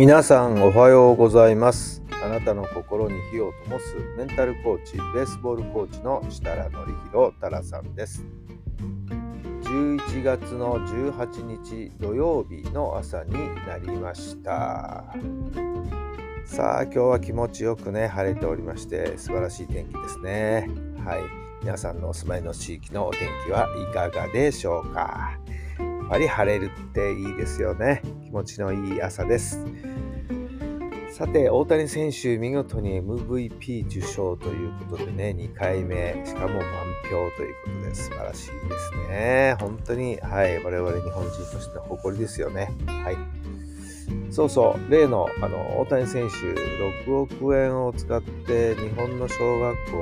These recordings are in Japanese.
皆さんおはようございます。あなたの心に火を灯すメンタルコーチ、ベースボールコーチの設楽範弘太良さんです。11月の18日土曜日の朝になりました。さあ今日は気持ちよくね晴れておりまして素晴らしい天気ですね。はい。皆さんのお住まいの地域のお天気はいかがでしょうか？ぱり晴れるっていいですよね。気持ちのいい朝です。さて、大谷選手、見事に MVP 受賞ということでね、2回目、しかも満票ということで素晴らしいですね。本当に、はい、我々日本人としての誇りですよね。はい。そうそう、例のあの大谷選手、6億円を使って日本の小学校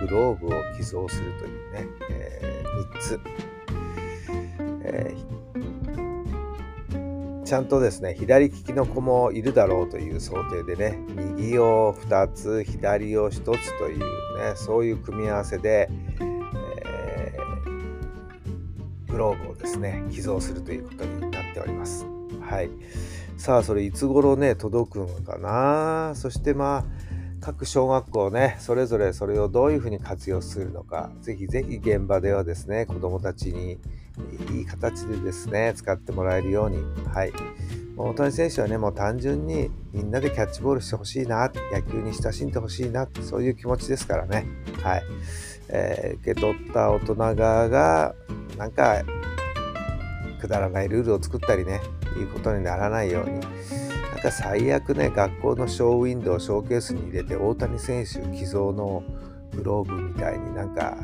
にグローブを寄贈するというね、えー3つ。えちゃんとですね、左利きの子もいるだろうという想定でね、右を2つ、左を1つというね、そういう組み合わせで、えグローブをですね、寄贈するということになっております。はい。さあ、それいつ頃ね、届くのかな？そしてまあ、各小学校ね、それぞれそれをどういうふうに活用するのか、ぜひぜひ現場ではですね、子どもたちにいい形でですね、使ってもらえるように、はい。大谷選手はね、もう単純にみんなでキャッチボールしてほしいな、野球に親しんでほしいな、そういう気持ちですからね。はい。えー受け取った大人側が、なんか、くだらないルールを作ったりね、いうことにならないように、なんか最悪ね、学校のショーウィンドウ、ショーケースに入れて、大谷選手寄贈のグローブみたいになんか、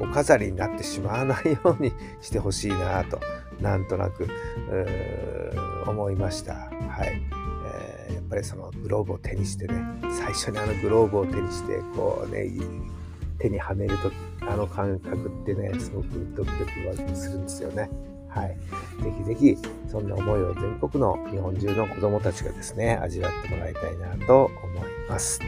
お飾りになってしまわないようにしてほしいなと、なんとなく、思いました。はい。やっぱりそのグローブを手にしてね、最初にあのグローブを手にして、こうね、手にはめると、あの感覚ってね、すごくドキドキするんですよね。はい。ぜひぜひ、そんな思いを全国の日本中の子供たちがですね、味わってもらいたいなと思います。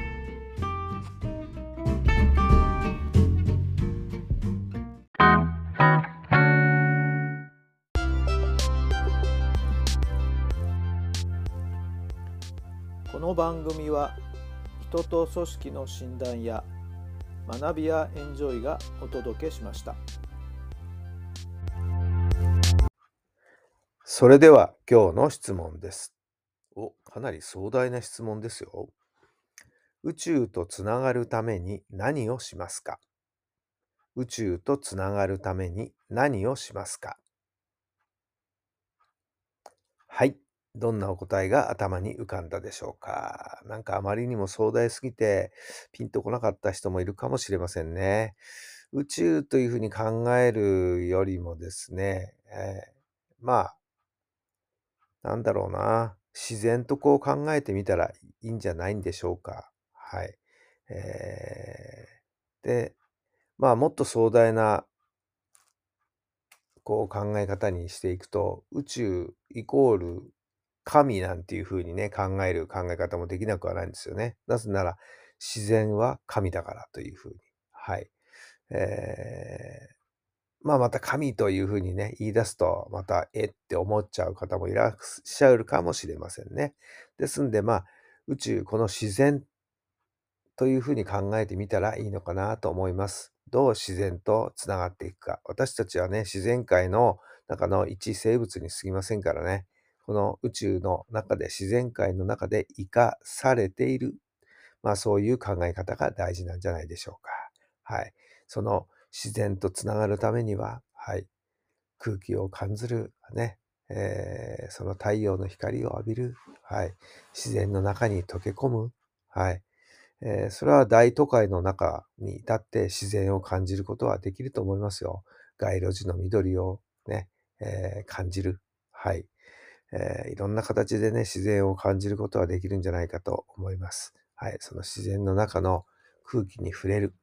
番組は人と組織の診断や学びやエンジョイがお届けしました。それでは今日の質問です。お、かなり壮大な質問ですよ。宇宙とつながるために何をしますか？宇宙とつながるために何をしますか？はい。どんなお答えが頭に浮かんだでしょうか？なんかあまりにも壮大すぎてピンとこなかった人もいるかもしれませんね。宇宙というふうに考えるよりもですね、えーまあ、なんだろうな。自然とこう考えてみたらいいんじゃないんでしょうか。はい。えーで、まあもっと壮大なこう考え方にしていくと、宇宙イコール神なんていうふうにね、考える考え方もできなくはないんですよね。なぜなら自然は神だからというふうに。はい。えーまあまた神というふうにね、言い出すと、またえって思っちゃう方もいらっしゃるかもしれませんね。ですんで、まあ、宇宙、この自然というふうに考えてみたらいいのかなと思います。どう自然とつながっていくか。私たちはね、自然界の中の一生物に過ぎませんからね。この宇宙の中で、自然界の中で生かされている。まあそういう考え方が大事なんじゃないでしょうか。はい。その自然とつながるためには、はい。空気を感じる。ね。えーその太陽の光を浴びる。はい。自然の中に溶け込む。はい。えーそれは大都会の中に立って自然を感じることはできると思いますよ。街路樹の緑をね、えー感じる。はい。えー、いろんな形でね、自然を感じることはできるんじゃないかと思います。はい。その自然の中の空気に触れる。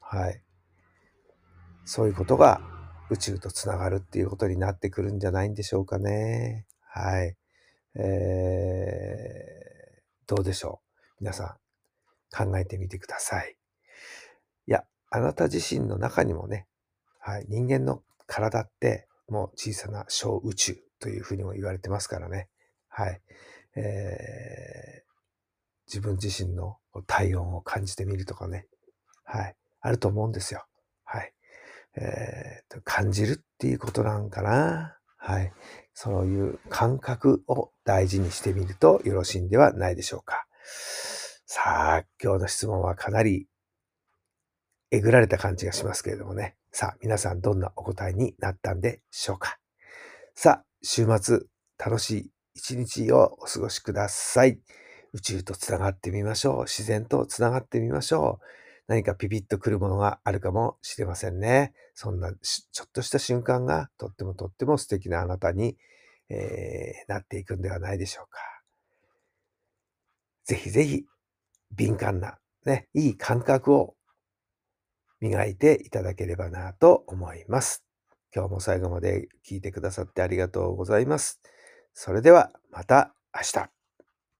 はい。そういうことが宇宙とつながるっていうことになってくるんじゃないんでしょうかね。はい。えー、どうでしょう？皆さん考えてみてください。いや、あなた自身の中にもね、はい、人間の体ってもう小さな小宇宙というふうにも言われてますからね。はい。えー、自分自身の体温を感じてみるとかね。はい。あると思うんですよ。はい。えー、感じるっていうことなんかな。はい。そういう感覚を大事にしてみるとよろしいんではないでしょうか。さあ、今日の質問はかなりえぐられた感じがしますけれどもね。さあ、皆さんどんなお答えになったんでしょうか。さあ、週末、楽しい一日をお過ごしください。宇宙とつながってみましょう。自然とつながってみましょう。何かピピッとくるものがあるかもしれませんね。そんなちょっとした瞬間がとってもとっても素敵なあなたに、えー、なっていくんではないでしょうか。ぜひぜひ敏感な、ね、いい感覚を磨いていただければなと思います。今日も最後まで聞いてくださってありがとうございます。それではまた明日。